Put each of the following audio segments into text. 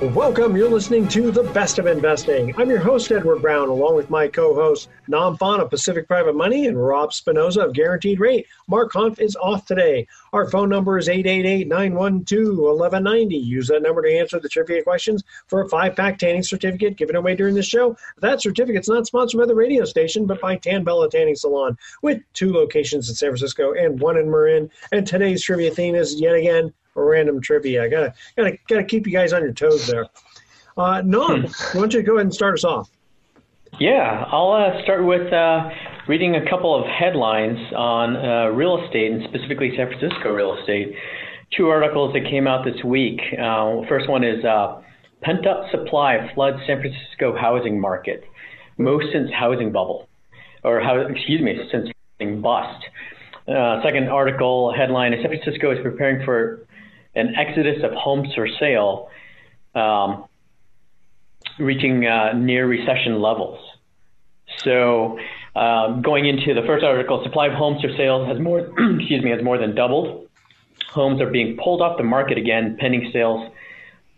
Welcome. You're listening to The Best of Investing. I'm your host, Edward Brown, along with my co host, Nam Phan of Pacific Private Money and Rob Spinoza of Guaranteed Rate. Mark Hanf is off today. Our phone number is 888 912 1190. Use that number to answer the trivia questions for a five pack tanning certificate given away during the show. That certificate's not sponsored by the radio station, but by Tan Bella Tanning Salon, with two locations in San Francisco and one in Marin. And today's trivia theme is yet again random trivia. I gotta gotta gotta keep you guys on your toes there. Uh, Nam, why don't you go ahead and start us off? Yeah, I'll uh, start with uh, reading a couple of headlines on uh, real estate and specifically San Francisco real estate. Two articles that came out this week. Uh, first one is uh, Pent Up Supply Floods San Francisco Housing Market, Most Since Housing Bubble, or how, excuse me, since housing bust. Uh, second article headline is San Francisco is preparing for an exodus of homes for sale, um, reaching uh, near recession levels. So, um, going into the first article, supply of homes for sale has more, excuse me, has more than doubled. Homes are being pulled off the market again. Pending sales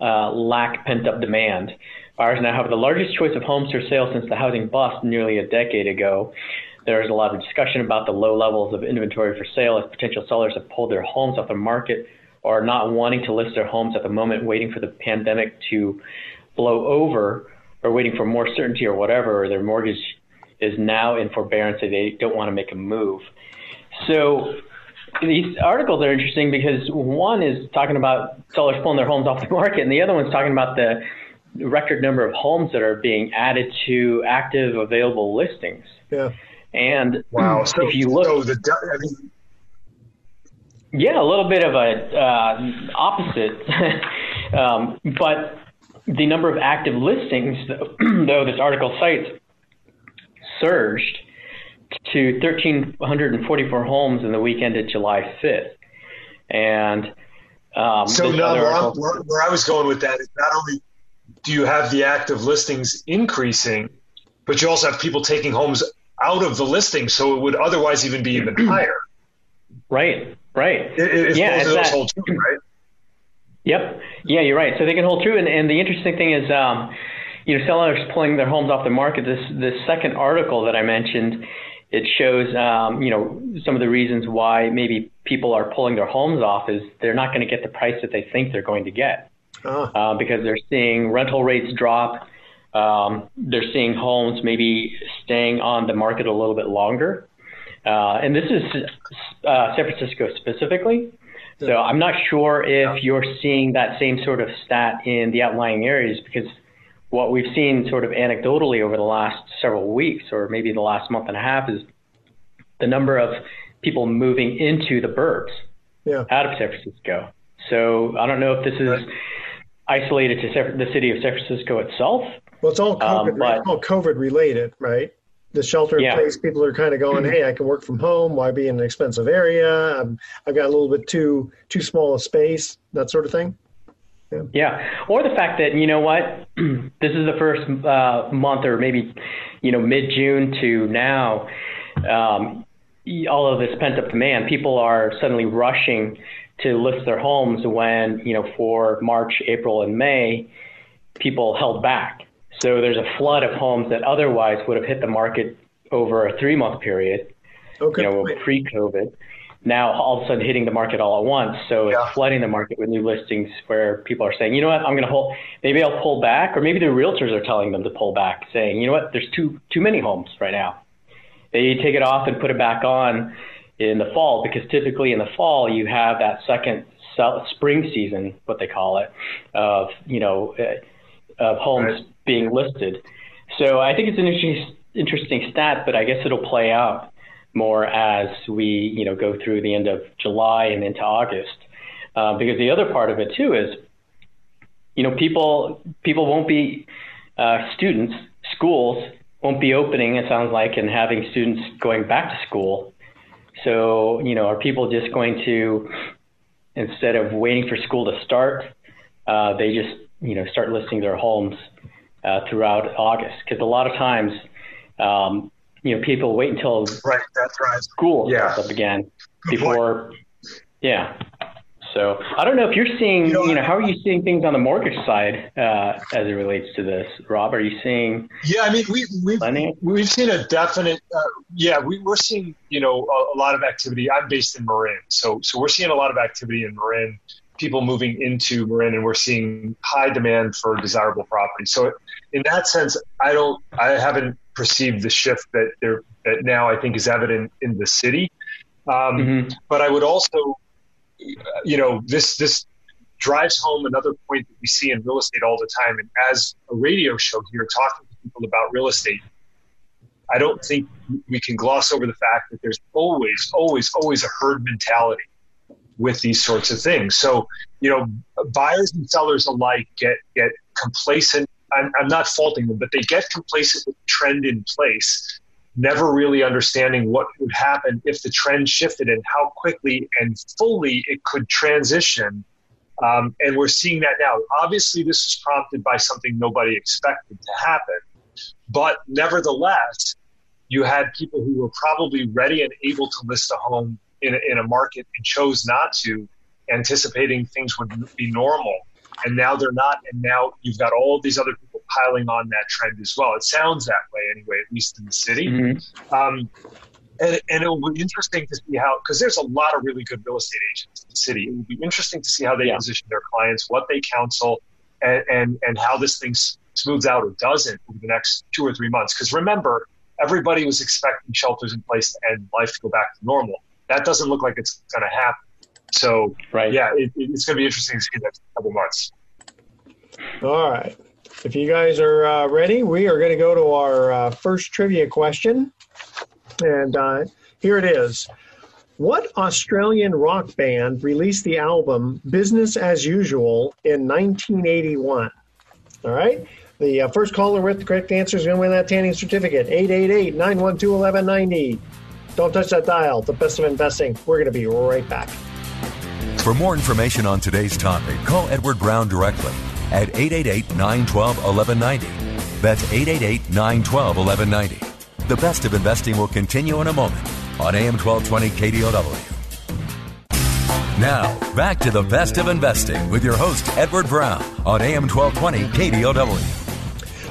uh, lack pent-up demand. Buyers now have the largest choice of homes for sale since the housing bust nearly a decade ago. There is a lot of discussion about the low levels of inventory for sale as potential sellers have pulled their homes off the market or not wanting to list their homes at the moment, waiting for the pandemic to blow over, or waiting for more certainty or whatever, or their mortgage is now in forbearance and they don't want to make a move. So these articles are interesting because one is talking about sellers pulling their homes off the market, and the other one's talking about the record number of homes that are being added to active available listings. Yeah. And wow. So, if you look, so the, I mean, yeah, a little bit of a uh, opposite, um, but the number of active listings, though this article cites, surged to 1,344 homes in the weekend of July 5th, and um, so now where, where, where I was going with that is not only do you have the active listings increasing, but you also have people taking homes out of the listing, so it would otherwise even be even higher. Right. Right. It, it, yeah, both of those hold true, right? Yep. Yeah, you're right. So they can hold true. And, and the interesting thing is, um, you know, sellers pulling their homes off the market. This this second article that I mentioned, it shows, um, you know, some of the reasons why maybe people are pulling their homes off is they're not going to get the price that they think they're going to get Ah. uh, because they're seeing rental rates drop. Um, they're seeing homes maybe staying on the market a little bit longer. Uh, and this is uh, San Francisco specifically. So I'm not sure if you're seeing that same sort of stat in the outlying areas because what we've seen sort of anecdotally over the last several weeks or maybe the last month and a half is the number of people moving into the burbs Yeah. out of San Francisco. So I don't know if this is Right. isolated to the city of San Francisco itself. Well, it's all COVID, Um, but- it's all COVID related, right? The shelter in Yeah. place, people are kind of going, "Hey, I can work from home. Why be in an expensive area? I'm, I've got a little bit too too small a space, that sort of thing." Yeah, or the fact that you know what, this is the first uh, month, or maybe you know mid June to now, um, all of this pent up demand. People are suddenly rushing to list their homes when you know for March, April, and May, people held back. So there's a flood of homes that otherwise would have hit the market over a three month period Okay. you know, pre-COVID, now all of a sudden hitting the market all at once. So Yeah. it's flooding the market with new listings where people are saying, you know what, I'm going to hold. Maybe I'll pull back, or maybe the realtors are telling them to pull back, saying, you know what, there's too too many homes right now. They take it off and put it back on in the fall because typically in the fall you have that second sell, spring season, what they call it, of you know uh, of homes Right. being listed. So I think it's an interesting interesting stat, but I guess it'll play out more as we you know go through the end of July and into August. Uh, because the other part of it too is, you know, people people won't be uh, students, schools won't be opening. It sounds like, and having students going back to school. So you know, are people just going to instead of waiting for school to start, uh, they just you know start listing their homes uh, throughout August? Because a lot of times, um, you know, people wait until Right, that's right. school Yeah. starts up again before. Yeah. So I don't know if you're seeing, You know, you know, how are you seeing things on the mortgage side uh, as it relates to this, Rob? Are you seeing Yeah, I mean, we, we've we've seen a definite. Uh, yeah, we, we're seeing you know a, a lot of activity. I'm based in Marin, so so we're seeing a lot of activity in Marin. People moving into Marin, and we're seeing high demand for desirable property. So in that sense, I don't, I haven't perceived the shift that there that now I think is evident in the city. Um, Mhm. But I would also, you know, this this drives home another point that we see in real estate all the time. And as a radio show here, talking to people about real estate, I don't think we can gloss over the fact that there's always, always, always a herd mentality with these sorts of things. So, you know, buyers and sellers alike get get complacent. I'm, I'm not faulting them, but they get complacent with the trend in place, never really understanding what would happen if the trend shifted and how quickly and fully it could transition. Um, and we're seeing that now. Obviously, this is prompted by something nobody expected to happen. But nevertheless, you had people who were probably ready and able to list a home in a, in a market and chose not to, anticipating things would be normal. And now they're not. And now you've got all these other people piling on that trend as well. It sounds that way anyway, at least in the city. Mhm. Um, and, and it will be interesting to see how, because there's a lot of really good real estate agents in the city. It will be interesting to see how they Yeah. position their clients, what they counsel, and, and, and how this thing smooths out or doesn't over the next two or three months. Because remember, everybody was expecting shelters in place and life to go back to normal. That doesn't look like it's going to happen. So, Right. yeah, it, it- it's going to be interesting to see the next couple months. All right. If you guys are uh, ready, we are going to go to our uh, first trivia question. And uh, here it is What Australian rock band released the album Business as Usual in 1981? All right. The uh, first caller with the correct answer is going to win that tanning certificate 888 912 1190. Don't touch that dial. The best of investing. We're going to be right back. For more information on today's topic, call Edward Brown directly at 888 912 1190. That's 888 912 1190. The best of investing will continue in a moment on AM 1220 KDOW. Now, back to the best of investing with your host, Edward Brown, on AM 1220 KDOW.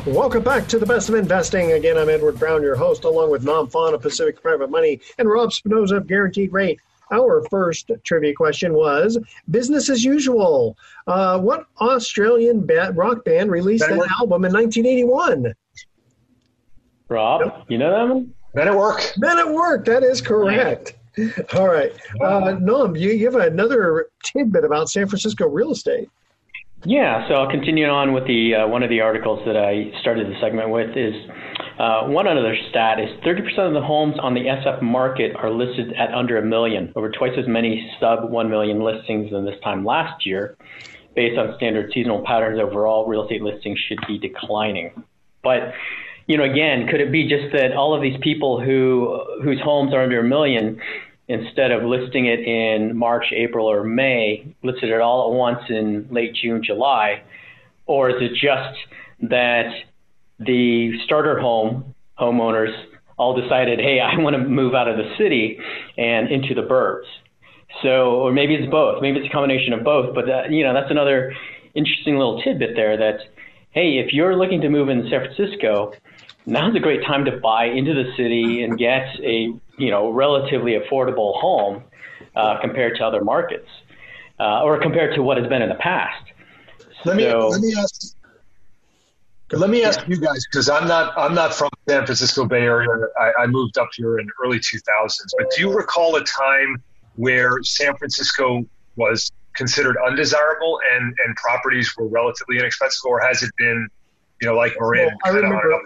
Welcome back to the best of investing. Again, I'm Edward Brown, your host, along with Nam Phan of Pacific Private Money and Rob Spinoza of Guaranteed Rate. Our first trivia question was business as usual. Uh, what Australian ba- rock band released Men at an Work. album in 1981? Rob, you know that one? Men at work. Men at Work. That is correct. All right. Uh, Nam, you, you have another tidbit about San Francisco real estate. Yeah, so I'll continue on with the uh, one of the articles that I started the segment with is uh, one other stat is 30% of the homes on the SF market are listed at under a million, over twice as many sub 1 million listings than this time last year. Based on standard seasonal patterns, overall real estate listings should be declining. But you know, again, could it be just that all of these people who whose homes are under a million, instead of listing it in March, April, or May, listed it all at once in late June, July, or is it just that the starter home homeowners all decided, hey, I want to move out of the city and into the burbs? So, or maybe it's both. Maybe it's a combination of both. But that, you know, that's another interesting little tidbit there. That hey, if you're looking to move in San Francisco, now's a great time to buy into the city and get a you know relatively affordable home uh, compared to other markets uh, or compared to what has been in the past. Let me let me ask. Let me ask you guys because I'm not I'm not from San Francisco Bay Area. I, I moved up here in early 2000s. But do you recall a time where San Francisco was considered undesirable and and properties were relatively inexpensive, or has it been you know, like Marin. Well, I remember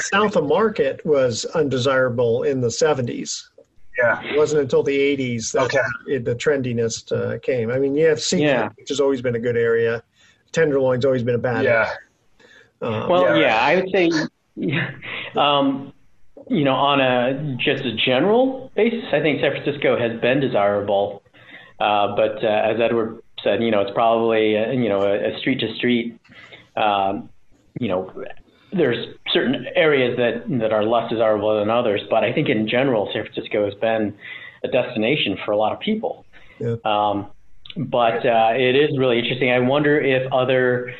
South of Market was undesirable in the 70s. Yeah. It wasn't until the 80s that okay. it, the trendiness uh, came. I mean, you have Sea Cliff, yeah. which has always been a good area. Tenderloin's always been a bad yeah. area. Um, well, yeah, yeah, I would say, um, you know, on a just a general basis, I think San Francisco has been desirable. Uh, but uh, as Edward said, you know, it's probably, uh, you know, a street to street um, you know, there's certain areas that that are less desirable than others, but I think in general, San Francisco has been a destination for a lot of people. Yeah. Um, but uh, it is really interesting. I wonder if other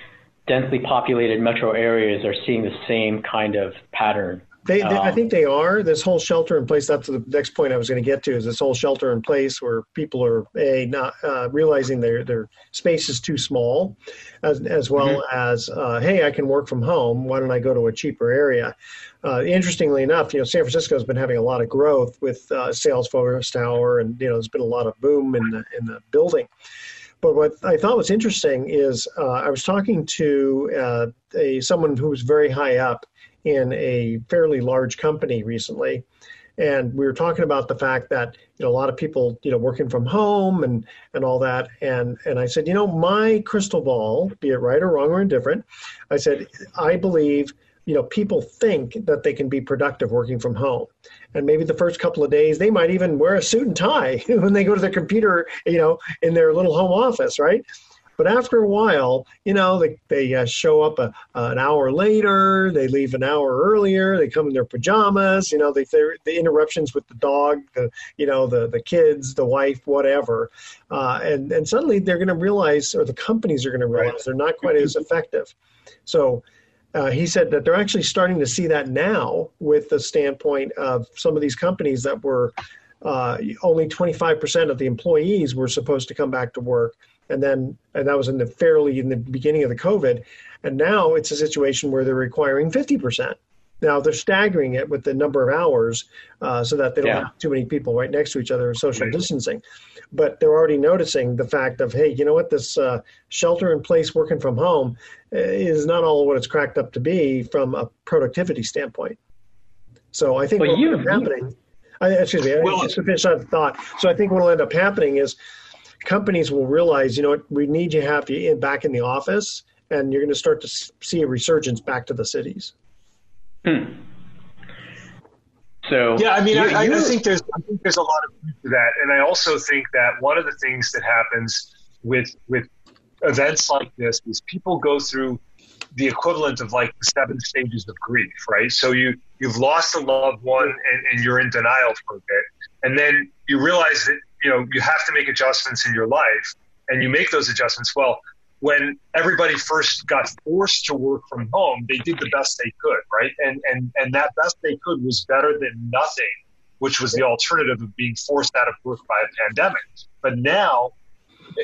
densely populated metro areas are seeing the same kind of pattern they, they, I um, think they are. This whole shelter in place. That's the next point I was going to get to. Is this whole shelter in place where people are a not uh, realizing their their space is too small, as as well mm-hmm. as uh, hey, I can work from home. Why don't I go to a cheaper area? Uh, interestingly enough, you know, San Francisco has been having a lot of growth with uh, Salesforce Tower, and you know, there's been a lot of boom in the in the building. But what I thought was interesting is uh, I was talking to uh, a someone who was very high up in a fairly large company recently. And we were talking about the fact that you know a lot of people you know working from home and and all that. And and I said you know my crystal ball be it right or wrong or indifferent I said I believe you know people think that they can be productive working from home. And maybe the first couple of days they might even wear a suit and tie when they go to their computer you know in their little home office right but after a while, you know, they, they uh, show up a, uh, an hour later, they leave an hour earlier, they come in their pajamas, you know, they, the interruptions with the dog, the, you know, the, the kids, the wife, whatever. Uh, and, and suddenly they're going to realize, or the companies are going to realize right. they're not quite as effective. So, uh, he said that they're actually starting to see that now with the standpoint of some of these companies that were uh, only 25% of the employees were supposed to come back to work and then and that was in the fairly in the beginning of the COVID, and now it's a situation where they're requiring fifty percent. Now they're staggering it with the number of hours uh, so that they don't yeah. have too many people right next to each other, social distancing. But they're already noticing the fact of, hey, you know what, this uh, shelter in place, working from home, uh, is not all what it's cracked up to be from a productivity standpoint. So I think well, what will happening. I, excuse me, well, just to finish that thought. So I think what will end up happening is companies will realize, you know what, we need to have you in, back in the office, and you're going to start to see a resurgence back to the cities. Hmm. So yeah, I mean, I, I, think there's I think there's a lot of that, and I also think that one of the things that happens with with events like this is people go through the equivalent of like the seven stages of grief, right? So you you've lost a loved one and, and you're in denial for a bit, and then you realize that you know you have to make adjustments in your life and you make those adjustments. Well when everybody first got forced to work from home they did the best they could right? And and and that best they could was better than nothing which was the alternative of being forced out of work by a pandemic. But now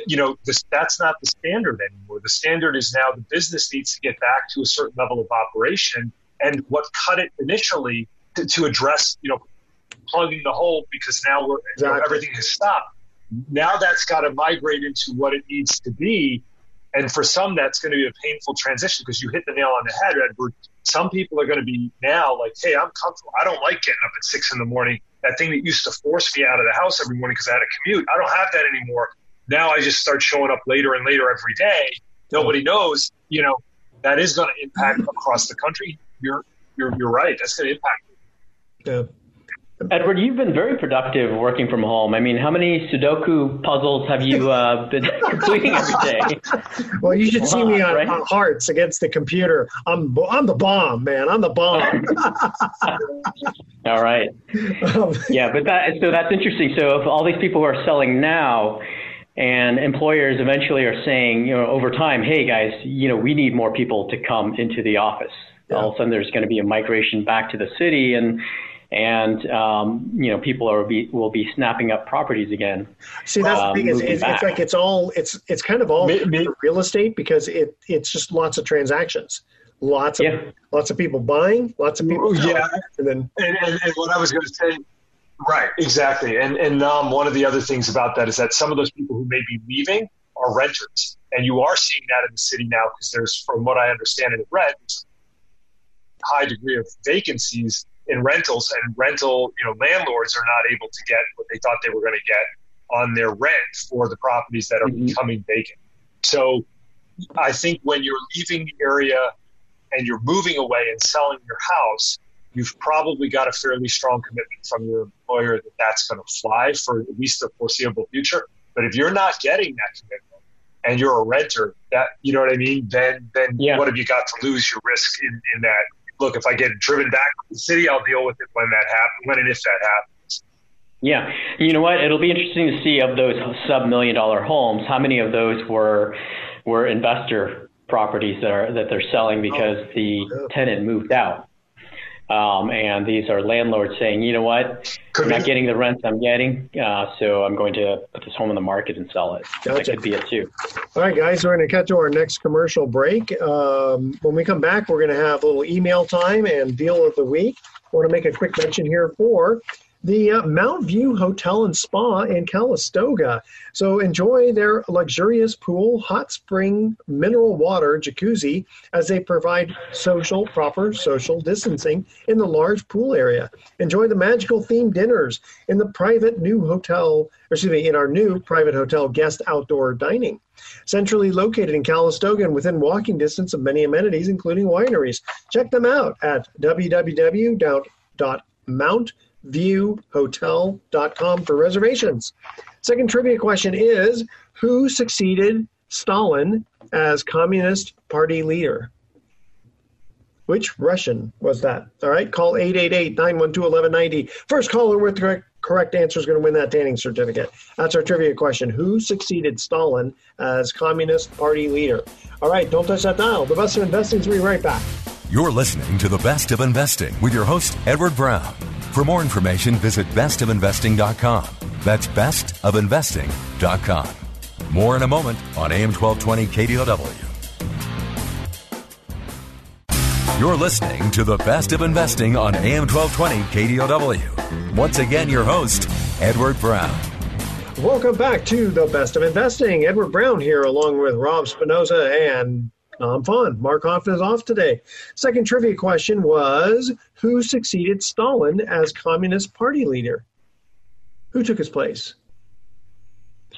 you know this, that's not the standard anymore. The standard is now the business needs to get back to a certain level of operation and what cut it initially to, to address you know plugging the hole because now we're exactly. you know, everything has stopped. Now that's got to migrate into what it needs to be. And for some, that's going to be a painful transition because you hit the nail on the head, Edward. Some people are going to be now like, hey, I'm comfortable. I don't like getting up at six in the morning. That thing that used to force me out of the house every morning because I had a commute. I don't have that anymore. Now I just start showing up later and later every day. Nobody knows, you know, that is going to impact across the country. You're, you're, you're right. That's going to impact. Yeah. Edward, you've been very productive working from home. I mean, how many Sudoku puzzles have you uh, been completing every day? Well, you should see me on, right? on, Hearts against the computer. I'm I'm the bomb, man. I'm the bomb. all right. Um, yeah, but that so that's interesting. So if all these people who are selling now, and employers eventually are saying, you know, over time, hey guys, you know, we need more people to come into the office. yeah. all of a sudden there's going to be a migration back to the city and and um, you know people are be, will be snapping up properties again. See, that's um, the thing is, it's, it's, like it's all it's it's kind of all me, me. real estate because it it's just lots of transactions, lots of yeah. lots of people buying, lots of people yeah, and then and, and, and what I was going to say. Right, exactly, and and um, one of the other things about that is that some of those people who may be leaving are renters, and you are seeing that in the city now because there's, from what I understand in rent, high degree of vacancies in rentals, and rental, you know, landlords are not able to get what they thought they were going to get on their rent for the properties that are mm-hmm. becoming vacant. So I think when you're leaving the area and you're moving away and selling your house, you've probably got a fairly strong commitment from your employer that that's going to fly for at least the foreseeable future. But if you're not getting that commitment and you're a renter, that you know what I mean, then then yeah. what have you got to lose? Your risk in, in that look, if I get driven back to the city, I'll deal with it when that happens, when and if that happens. Yeah, you know what? It'll be interesting to see of those sub million dollar homes, how many of those were were investor properties that are that they're selling because oh, the tenant moved out. Um, and these are landlords saying, you know what, could I'm not getting the rents I'm getting, uh, so I'm going to put this home on the market and sell it. Gotcha. That could be it too. All right, guys, we're going to cut to our next commercial break. Um, when we come back, we're going to have a little email time and deal of the week. I want to make a quick mention here for the uh, Mount View Hotel and Spa in Calistoga. So enjoy their luxurious pool, hot spring, mineral water, jacuzzi as they provide social, proper social distancing in the large pool area. Enjoy the magical themed dinners in the private new hotel, excuse me, in our new private hotel guest outdoor dining. Centrally located in Calistoga and within walking distance of many amenities, including wineries. Check them out at www.mount.com viewhotel.com for reservations. Second trivia question is Who succeeded Stalin as Communist Party leader? Which Russian was that? All right, call 888 912 1190. First caller with the correct, correct answer is going to win that tanning certificate. That's our trivia question. Who succeeded Stalin as Communist Party leader? All right, don't touch that dial. The best of investing is be right back. You're listening to The Best of Investing with your host, Edward Brown. For more information, visit bestofinvesting.com. That's bestofinvesting.com. More in a moment on AM 1220 KDOW. You're listening to the best of investing on AM 1220 KDOW. Once again, your host, Edward Brown. Welcome back to the best of investing. Edward Brown here, along with Rob Spinoza and I'm fine. Mark Hanf is off today. Second trivia question was Who succeeded Stalin as Communist Party leader? Who took his place?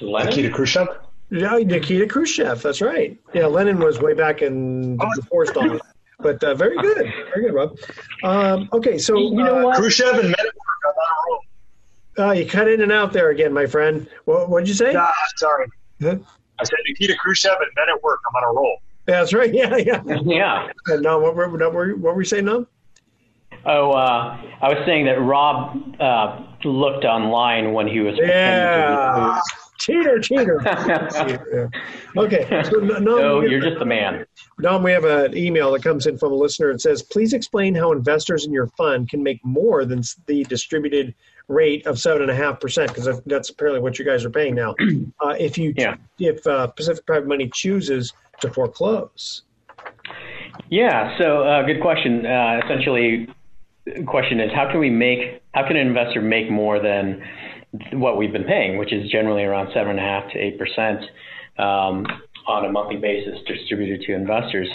Nikita Khrushchev? Yeah, Nikita Khrushchev. That's right. Yeah, Lenin was way back in oh. before Stalin. But uh, very good. Very good, Rob. Um, okay, so. You know uh, what? Khrushchev and Men at Work uh, you cut in and out there again, my friend. What did you say? Nah, sorry. Huh? I said Nikita Khrushchev and men at work. I'm on a roll. That's right. Yeah, yeah. Yeah. And no, what were, what were, what were you saying, no? Oh, uh, I was saying that Rob uh, looked online when he was. Yeah. Cheater, cheater. yeah. Okay. So, no, no you're just the man. Dom, we have an email that comes in from a listener and says, please explain how investors in your fund can make more than the distributed rate of seven and a half percent because that's apparently what you guys are paying now. Uh, if you yeah. if uh, Pacific Private Money chooses to foreclose? Yeah, so uh, good question. Uh, essentially, the question is how can we make how can an investor make more than what we've been paying, which is generally around seven and a half to eight percent um, on a monthly basis distributed to investors.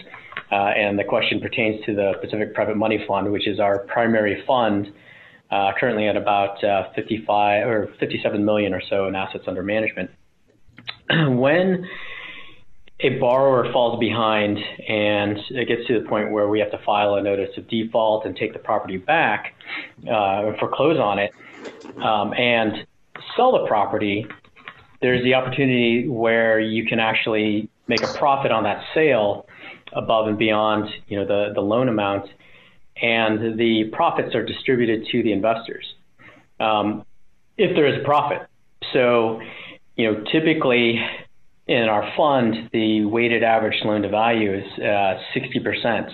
Uh, and the question pertains to the Pacific Private Money Fund, which is our primary fund, uh, currently at about uh, 55 or 57 million or so in assets under management. when a borrower falls behind and it gets to the point where we have to file a notice of default and take the property back, uh, foreclose on it, um, and sell the property, there's the opportunity where you can actually make a profit on that sale above and beyond you know the, the loan amount and the profits are distributed to the investors um, if there is a profit. So you know typically in our fund, the weighted average loan to value is uh, 60%.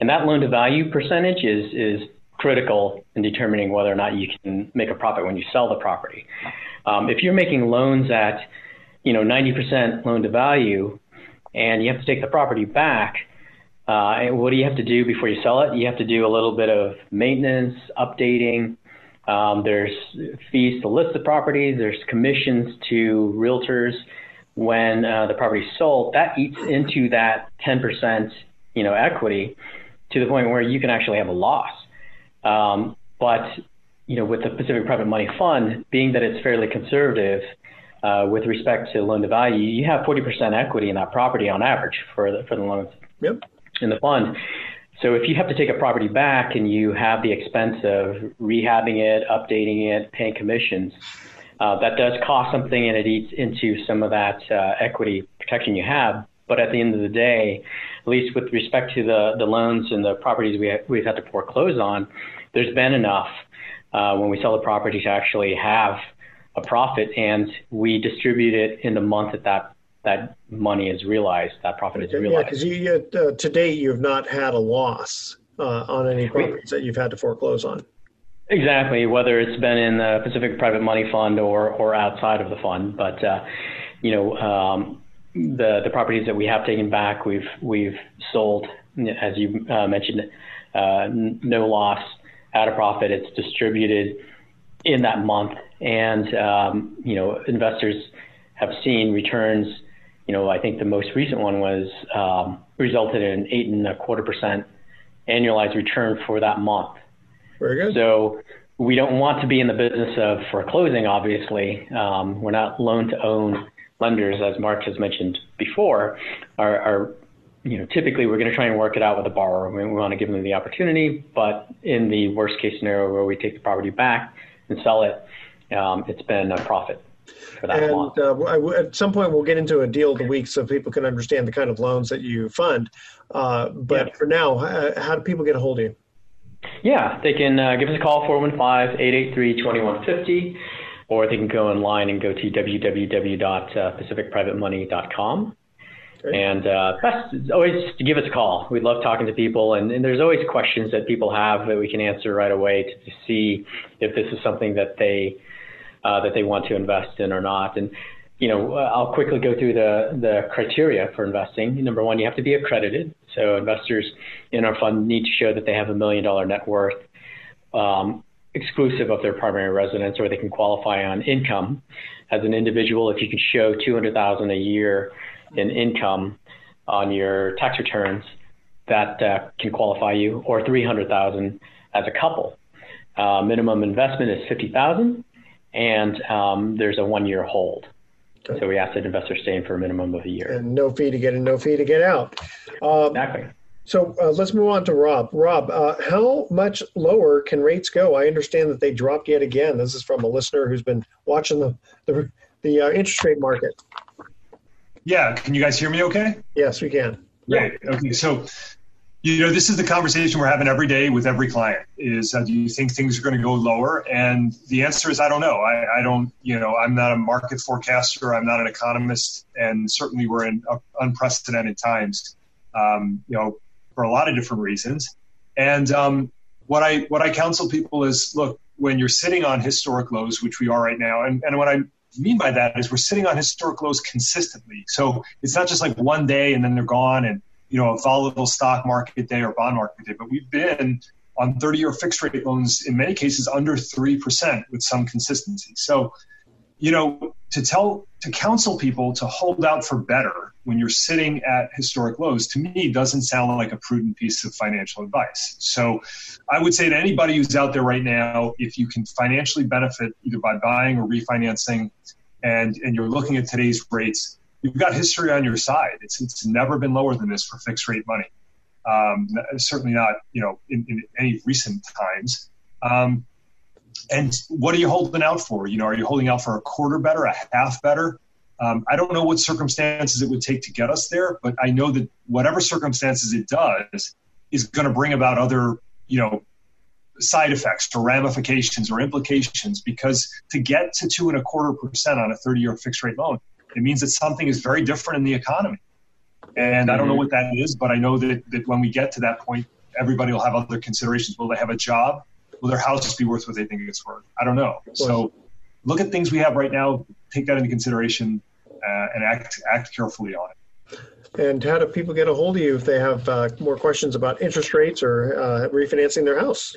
And that loan to value percentage is, is critical in determining whether or not you can make a profit when you sell the property. Um, if you're making loans at, you know, 90% loan to value and you have to take the property back, uh, what do you have to do before you sell it? You have to do a little bit of maintenance, updating. Um, there's fees to list the property. There's commissions to realtors when uh, the property's sold. That eats into that 10%, you know, equity to the point where you can actually have a loss. Um, but you know, with the Pacific Private Money Fund, being that it's fairly conservative uh, with respect to loan to value, you have 40% equity in that property on average for the, for the loans yep. in the fund. So if you have to take a property back and you have the expense of rehabbing it, updating it, paying commissions, uh, that does cost something and it eats into some of that uh, equity protection you have. But at the end of the day, at least with respect to the, the loans and the properties we we've had to foreclose on, there's been enough uh, when we sell the property to actually have a profit, and we distribute it in the month that that, that money is realized, that profit is realized. Yeah, because you, uh, to date you have not had a loss uh, on any properties that you've had to foreclose on. Exactly, whether it's been in the Pacific Private Money Fund or or outside of the fund, but uh, you know um, the the properties that we have taken back, we've we've sold, as you uh, mentioned, uh, no loss at a profit. It's distributed in that month, and um, you know investors have seen returns. You know, I think the most recent one was um, resulted in an eight and a quarter percent annualized return for that month. Very good. So we don't want to be in the business of foreclosing. Obviously, um, we're not loan to own lenders, as Mark has mentioned before. You know, typically we're going to try and work it out with the borrower. We, want to give them the opportunity, but in the worst case scenario where we take the property back and sell it, um, it's been a profit for that and uh, at some point we'll get into a deal of the week so people can understand the kind of loans that you fund. Uh, but yeah. for now, how, how, do people get a hold of you? Yeah, they can uh, give us a call 415-883-2150 or they can go online and go to www.pacificprivatemoney.com and uh, best is always to give us a call. We love talking to people, and, and, there's always questions that people have that we can answer right away to, to see if this is something that they uh, that they want to invest in or not. And you know, I'll quickly go through the the criteria for investing. Number one, you have to be accredited. So investors in our fund need to show that they have a million dollar net worth. Um, exclusive of their primary residence, or they can qualify on income. As an individual, if you can show 200,000 a year in income on your tax returns that uh, can qualify you, or 300,000 as a couple. Uh, minimum investment is 50,000, and um, there's a one-year hold. Okay. So we ask that investors stay in for a minimum of a year. And no fee to get in, no fee to get out. Um, exactly. So uh, let's move on to Rob. Rob, uh, how much lower can rates go? I understand that they dropped yet again. This is from a listener who's been watching the the, the uh, interest rate market. Yeah, can you guys hear me okay? Yes, we can. Great. Okay, so you know this is the conversation we're having every day with every client is uh, do you think things are going to go lower? And the answer is i don't know. I, I, don't you know i'm not a market forecaster. I'm not an economist. And certainly we're in unprecedented times um, you know for a lot of different reasons. And um, what i what i counsel people is look when you're sitting on historic lows which we are right now and, and what i mean by that is we're sitting on historic lows consistently. So it's not just like one day and then they're gone and you know a volatile stock market day or bond market day, but we've been on 30-year fixed rate loans in many cases under three percent with some consistency. So you know to tell to counsel people to hold out for better when you're sitting at historic lows to me doesn't sound like a prudent piece of financial advice so i would say to anybody who's out there right now if you can financially benefit either by buying or refinancing and and you're looking at today's rates you've got history on your side it's it's never been lower than this for fixed rate money um, certainly not you know in, in any recent times um, and what are you holding out for? You know, are you holding out for a quarter better, a half better? Um, I don't know what circumstances it would take to get us there, but I know that whatever circumstances it does is going to bring about other, you know, side effects or ramifications or implications because to get to two and a quarter percent on a 30 year fixed rate loan, it means that something is very different in the economy. And I don't know mm-hmm. what that is, but I know that, that when we get to that point, everybody will have other considerations. Will they have a job? Will their house just be worth what they think it's worth? I don't know. So look at things we have right now, take that into consideration, uh, and act act carefully on it. And how do people get a hold of you if they have uh, more questions about interest rates or uh, refinancing their house?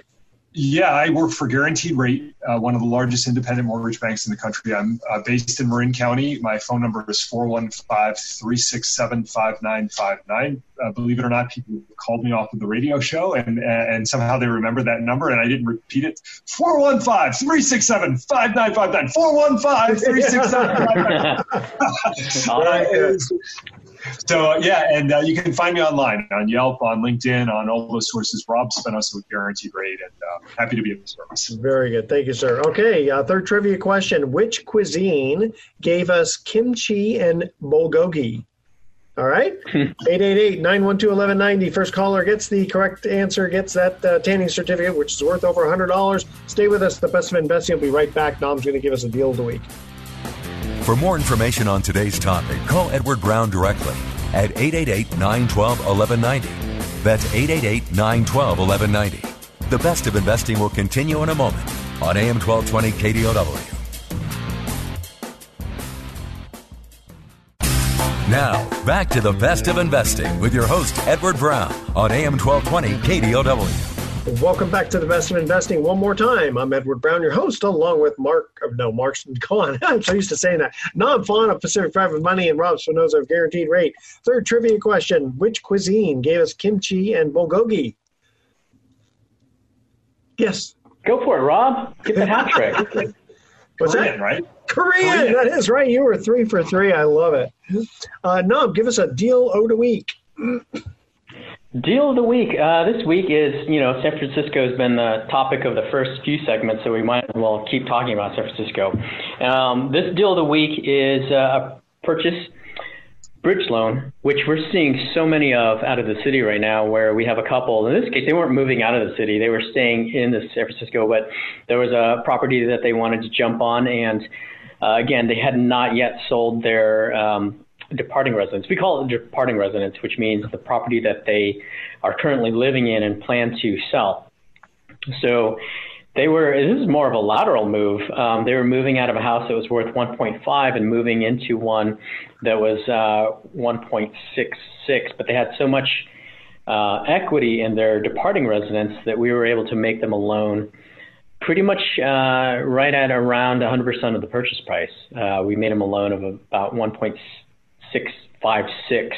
Yeah, I work for Guaranteed Rate, uh, one of the largest independent mortgage banks in the country. I'm uh, based in Marin County. My phone number is 415 367 5959. Uh, believe it or not, people called me off of the radio show and, and somehow they remember that number and I didn't repeat it. 415 367 5959. 415 367 5959 so yeah, and uh, you can find me online on Yelp, on LinkedIn, on all those sources. Rob Spinoza with Guaranteed Rate, and uh, happy to be of service. Very good, thank you, sir. Okay, uh, third trivia question: Which cuisine gave us kimchi and bulgogi? All right, 888-912-1190. First caller gets the correct answer, gets that uh, tanning certificate, which is worth over $100. Stay with us. The best of investing will be right back. Nam's going to give us a deal of the week. For more information on today's topic, call Edward Brown directly at 888 912 1190. That's 888 912 1190. The best of investing will continue in a moment on AM 1220 KDOW. Now, back to the best of investing with your host, Edward Brown, on AM 1220 KDOW. Welcome back to the best of investing one more time. I'm Edward Brown, your host, along with Mark. No, Mark's gone. I'm so used to saying that. Nam Phan of Pacific Private Money and Rob Spinoza of Guaranteed Rate. Third trivia question Which cuisine gave us kimchi and bulgogi? Yes. Go for it, Rob. Get the hat trick. What's Korean, that? right? Korean. Korean. That is right. You were three for three. I love it. Uh, Nam, give us a deal owed a week. Deal of the week. Uh, this week is, you know, San Francisco has been the topic of the first few segments, so we might as well keep talking about San Francisco. Um, this deal of the week is uh, a purchase bridge loan, which we're seeing so many of out of the city right now, where we have a couple. In this case, they weren't moving out of the city; they were staying in the San Francisco, but there was a property that they wanted to jump on, and uh, again, they had not yet sold their um, departing residence. We call it departing residence, which means the property that they are currently living in and plan to sell. So they were, this is more of a lateral move. Um, they were moving out of a house that was worth 1.5 and moving into one that was uh, 1.66, but they had so much uh, equity in their departing residence that we were able to make them a loan pretty much uh, right at around 100% of the purchase price. Uh, we made them a loan of about 1.6 six five six.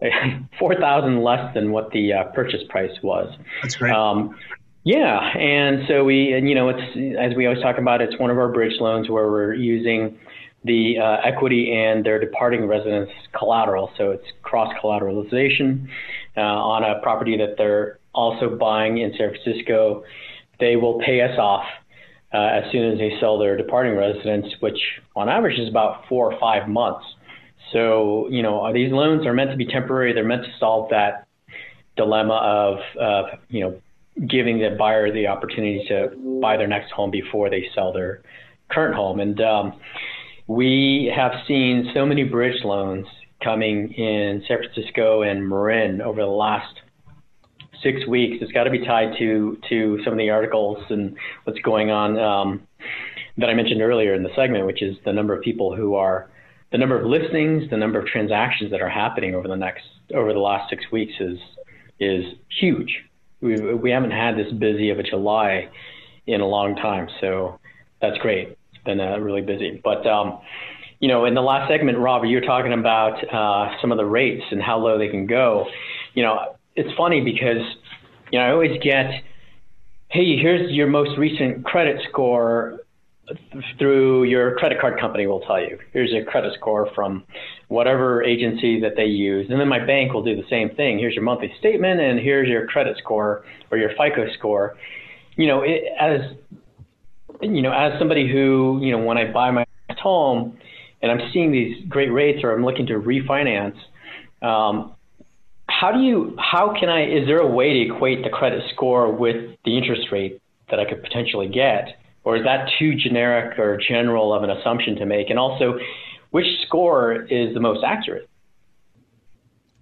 Four thousand less than what the uh, purchase price was. That's great. Um, yeah, and so we, and you know, it's as we always talk about, it's one of our bridge loans where we're using the uh, equity and their departing residence collateral. So it's cross collateralization uh, on a property that they're also buying in San Francisco. They will pay us off uh, as soon as they sell their departing residence, which on average is about four or five months. So, you know, these loans are meant to be temporary. They're meant to solve that dilemma of, uh, you know, giving the buyer the opportunity to buy their next home before they sell their current home. And um, we have seen so many bridge loans coming in San Francisco and Marin over the last six weeks. It's got to be tied to to some of the articles and what's going on um, that I mentioned earlier in the segment, which is the number of people who are the number of listings, the number of transactions that are happening over the next over the last six weeks is is huge. We we haven't had this busy of a July in a long time, so that's great. It's been uh, really busy, but. Um, you know, in the last segment, Rob, you were talking about uh, some of the rates and how low they can go. You know, it's funny because, you know, I always get, hey, here's your most recent credit score through your credit card company will tell you. Here's your credit score from whatever agency that they use and then my bank will do the same thing. Here's your monthly statement and here's your credit score or your fico score. You know it, as you know as somebody who you know when i buy my home and i'm seeing these great rates or i'm looking to refinance um, how do you how can i is there a way to equate the credit score with the interest rate that i could potentially get or is that too generic or general of an assumption to make? And also, which score is the most accurate?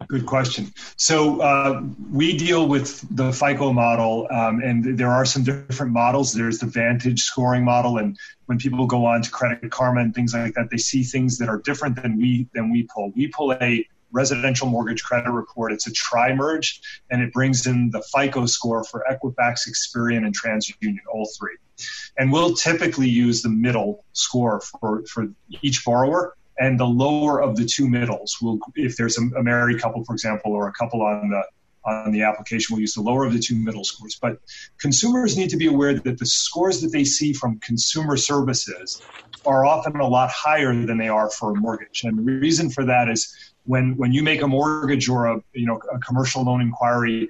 Good question. So uh, we deal with the FICO model, um, and there are some different models. There's the Vantage scoring model, and when people go on to Credit Karma and things like that, they see things that are different than we than we pull. We pull a residential mortgage credit report. It's a tri-merge, and it brings in the FICO score for Equifax, Experian, and TransUnion, all three. And we'll typically use the middle score for, for each borrower. And the lower of the two middles will if there's a, a, married couple for example or a couple on the on the application we'll use the lower of the two middle scores. But consumers need to be aware that the scores that they see from consumer services are often a lot higher than they are for a mortgage. And the reason for that is when when you make a mortgage or a you know a commercial loan inquiry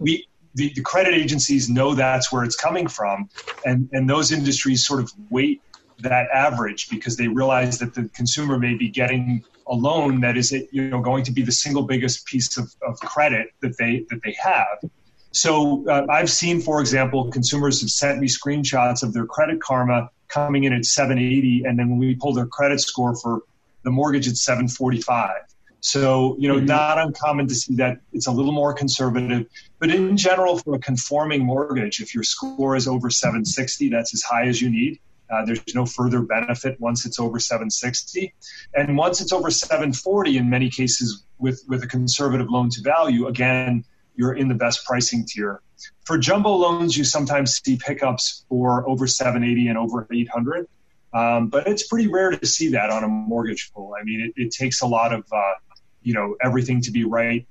we the, the credit agencies know that's where it's coming from and and those industries sort of weight that average because they realize that the consumer may be getting a loan that is you know going to be the single biggest piece of, of credit that they that they have. So uh, I've seen, for example, consumers have sent me screenshots of their credit karma coming in at 780, and then when we pull their credit score for the mortgage, it's 745. So, you know, mm-hmm. not uncommon to see that it's a little more conservative. But in general, for a conforming mortgage, if your score is over 760, that's as high as you need. Uh, there's no further benefit once it's over 760. And once it's over 740, in many cases, with, with a conservative loan to value, again, you're in the best pricing tier. For jumbo loans, you sometimes see pickups for over 780 and over 800. Um, but it's pretty rare to see that on a mortgage pool. I mean, it, it takes a lot of, uh, you know, everything to be right.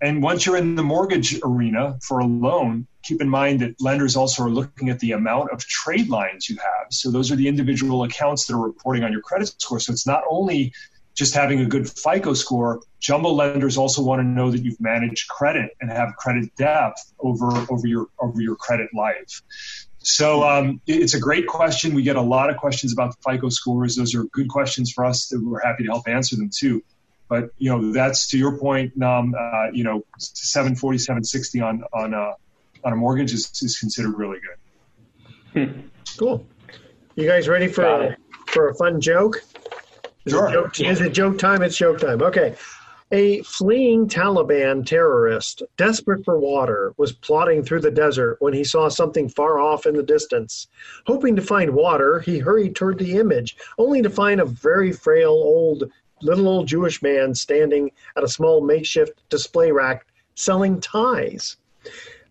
And once you're in the mortgage arena for a loan, keep in mind that lenders also are looking at the amount of trade lines you have. So those are the individual accounts that are reporting on your credit score. So it's not only just having a good FICO score. Jumbo lenders also want to know that you've managed credit and have credit depth over over your over your credit life. So um, it's a great question. We get a lot of questions about FICO scores. Those are good questions for us. That we're happy to help answer them too. But you know, that's to your point, Nam. Uh, you know, 740, 760 on on a on a mortgage is, is considered really good. Hmm. Cool. You guys ready for a, for a fun joke? Is sure. It joke, is it joke time? It's joke time. Okay. A fleeing Taliban terrorist, desperate for water, was plodding through the desert when he saw something far off in the distance. Hoping to find water, he hurried toward the image, only to find a very frail old little old Jewish man standing at a small makeshift display rack selling ties.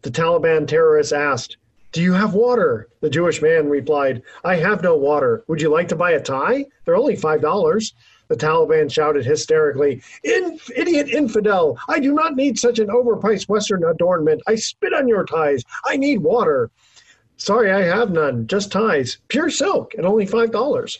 The Taliban terrorist asked, Do you have water? The Jewish man replied, I have no water. Would you like to buy a tie? They're only $5. The Taliban shouted hysterically, In- Idiot infidel! I do not need such an overpriced Western adornment. I spit on your ties. I need water. Sorry, I have none. Just ties. Pure silk and only $5.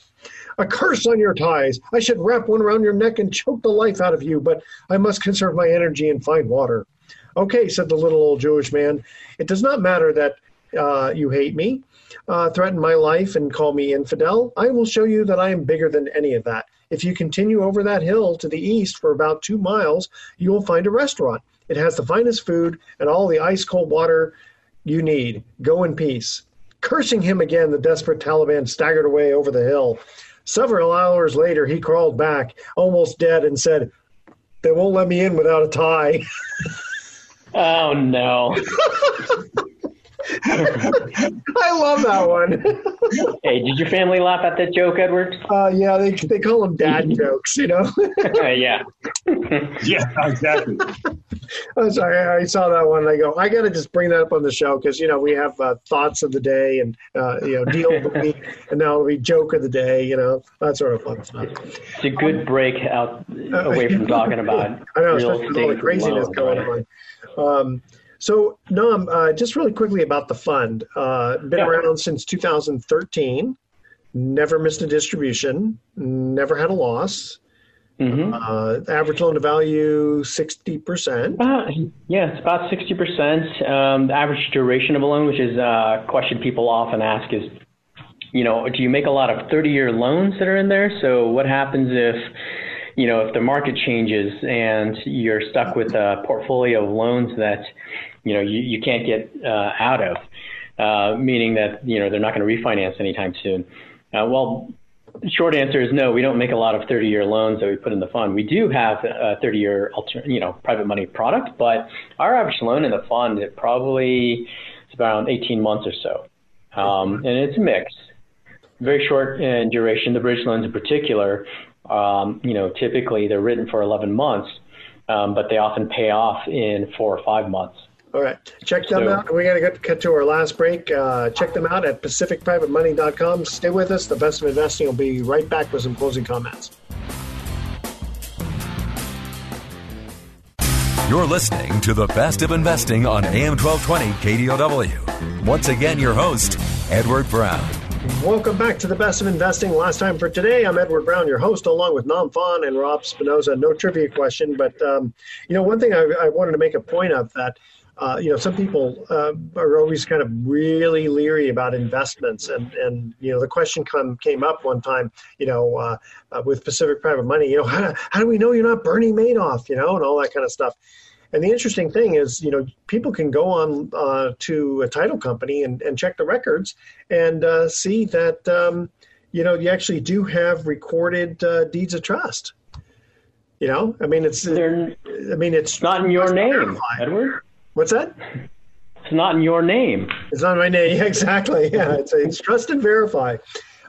A curse on your ties. I should wrap one around your neck and choke the life out of you, but I must conserve my energy and find water. Okay, said the little old Jewish man. It does not matter that uh, you hate me, uh, threaten my life, and call me infidel. I will show you that I am bigger than any of that. If you continue over that hill to the east for about two miles, you will find a restaurant. It has the finest food and all the ice cold water you need. Go in peace. Cursing him again, the desperate Taliban staggered away over the hill. Several hours later, he crawled back, almost dead, and said, They won't let me in without a tie. oh, no. I love that one. hey, did your family laugh at that joke, Edward? Uh, yeah, they they call them dad jokes, you know. yeah. yeah, exactly. I'm sorry, I saw that one. and I go, I got to just bring that up on the show because you know we have uh, thoughts of the day and uh, you know deal of the week, and now we joke of the day. You know that sort of fun stuff. It's a good break out away from talking about I know, real estate all the craziness going on. Um, so, Nam, uh, just really quickly about the fund. Uh, been yeah. around since 2013. Never missed a distribution. Never had a loss. Mm-hmm. Uh, average loan to value 60%. Uh, yeah, it's about 60%. Um, the average duration of a loan, which is a question people often ask, is you know, do you make a lot of 30 year loans that are in there? So, what happens if you know, if the market changes and you're stuck with a portfolio of loans that, you know, you, you can't get uh, out of, uh, meaning that, you know, they're not going to refinance anytime soon. Uh, well, short answer is no. We don't make a lot of 30-year loans that we put in the fund. We do have a 30-year, you know, private money product, but our average loan in the fund it probably is around 18 months or so, um, and it's a mix. Very short in duration. The bridge loans, in particular, um, you know, typically they're written for 11 months, um, but they often pay off in four or five months. All right. Check them so, out. We got to get cut to our last break. Uh, check them out at pacificprivatemoney.com. Stay with us. The best of investing will be right back with some closing comments. You're listening to the best of investing on AM 1220 KDOW. Once again, your host, Edward Brown. Welcome back to the best of investing. Last time for today, I'm Edward Brown, your host, along with Nam Phan and Rob Spinoza. No trivia question, but um, you know, one thing I, I wanted to make a point of that uh, you know, some people uh, are always kind of really leery about investments, and and you know, the question come came up one time, you know, uh, uh with Pacific Private Money, you know, how, how do we know you're not Bernie Madoff, you know, and all that kind of stuff. And the interesting thing is, you know, people can go on uh, to a title company and, and check the records and uh, see that, um, you know, you actually do have recorded deeds of trust. You know, I mean, it's. They're, I mean, it's not in your name, Edward. What's that? It's not in your name. It's not my name. Yeah, exactly. Yeah, it's, it's trust and verify.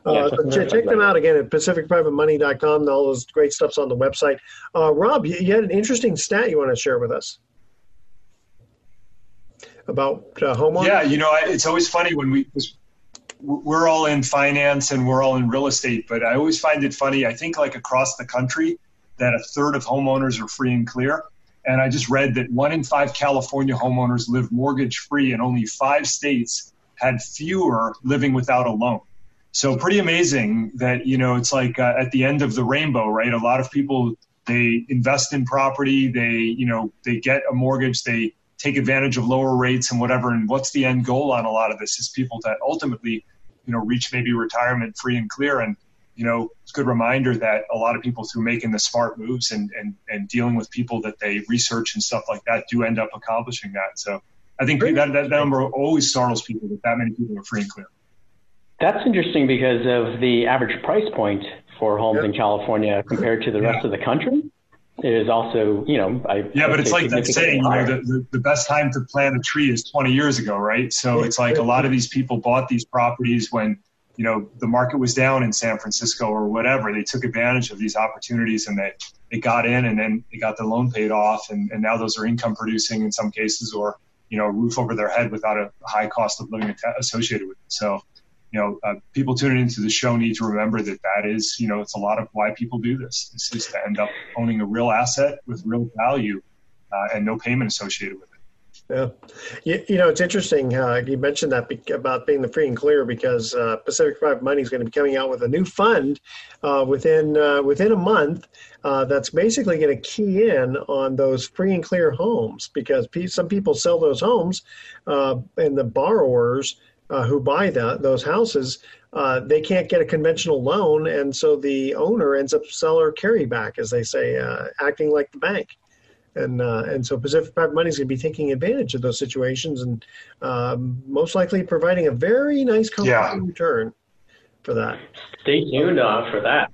Uh, yeah, check, them out again at pacificprivatemoney.com. And all those great stuff's on the website. Uh, Rob, you, you, had an interesting stat you want to share with us about uh, homeowners. Yeah, you know, it's always funny when we we're all in finance and we're all in real estate, but I always find it funny. I think like across the country that a third of homeowners are free and clear. And I just read that one in five California homeowners live mortgage free, and only five states had fewer living without a loan. So pretty amazing that you know it's like uh, at the end of the rainbow, right? A lot of people they invest in property, they you know they get a mortgage, they take advantage of lower rates and whatever. And what's the end goal on a lot of this is people that ultimately you know reach maybe retirement free and clear and you know, it's a good reminder that a lot of people through making the smart moves and, and, and dealing with people that they research and stuff like that do end up accomplishing that. So I think that, that, that number always startles people that that many people are free and clear. That's interesting because of the average price point for homes in California compared to the rest of the country. It is also, you know, I yeah, but it's like that saying, you know, the, the, the, best time to plant a tree is 20 years ago, right? So it's like a lot of these people bought these properties when you know the market was down in San Francisco or whatever. They took advantage of these opportunities and they they got in and then they got the loan paid off and, and now those are income producing in some cases or you know a roof over their head without a high cost of living associated with it. So you know uh, people tuning into the show need to remember that that is you know it's a lot of why people do this. This is to end up owning a real asset with real value uh, and no payment associated with it. Yeah, you, you, know it's interesting. Uh, you mentioned that be- about being the free and clear because uh, Pacific Private Money is going to be coming out with a new fund uh, within uh, within a month. Uh, that's basically going to key in on those free and clear homes because pe- some people sell those homes, uh, and the borrowers who buy the, those houses they can't get a conventional loan, and so the owner ends up seller carryback, as they say, acting like the bank and uh, and so Pacific Private Money is going to be taking advantage of those situations and um, most likely providing a very nice compounding yeah. return for that. Stay tuned uh, for that.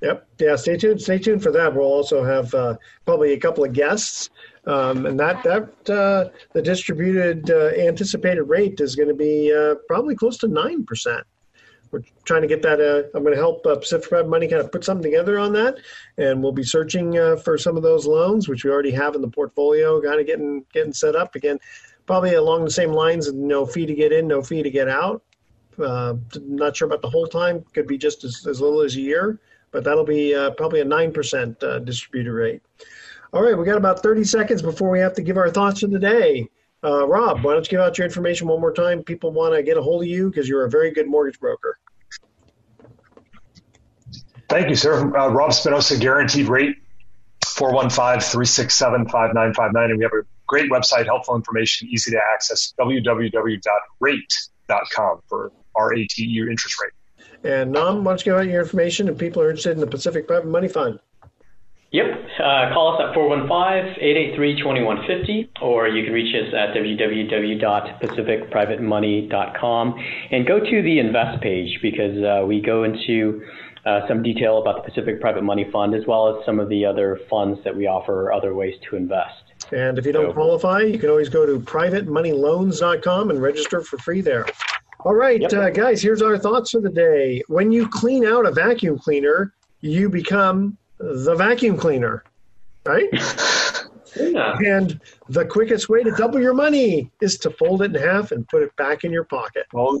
Yep. Yeah. Stay tuned. Stay tuned for that. We'll also have uh, probably a couple of guests, um, and that that uh, the distributed uh, anticipated rate is going to be uh, probably close to nine percent we're trying to get that. Uh, I'm going to help uh, Pacific Private Money kind of put something together on that, and we'll be searching uh, for some of those loans, which we already have in the portfolio, kind of getting getting set up again. Probably along the same lines of no fee to get in, no fee to get out. Uh, not sure about the whole time. Could be just as, as little as a year, but that'll be uh, probably a nine percent uh, distributed rate. All right, we got about 30 seconds before we have to give our thoughts for the day. Rob, why don't you give out your information one more time? People want to get a hold of you because you're a very good mortgage broker. Thank you, sir. Uh, Rob Spinoza, guaranteed rate, 415-367-5959. And we have a great website, helpful information, easy to access, www.rate.com for R-A-T-E, interest rate. And Nam, why don't you give out your information if people are interested in the Pacific Private Money Fund? Yep. Uh, call us at 415-883-2150, or you can reach us at www.pacificprivatemoney.com and go to the invest page because uh, we go into uh, some detail about the Pacific Private Money Fund, as well as some of the other funds that we offer other ways to invest. And if you don't so, qualify, you can always go to privatemoneyloans.com and register for free there. All right, yep. uh, guys, here's our thoughts for the day. When you clean out a vacuum cleaner, you become the vacuum cleaner, right? yeah. And the quickest way to double your money is to fold it in half and put it back in your pocket. Well,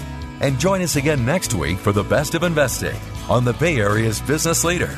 And join us again next week for The Best of Investing on the Bay Area's business leader.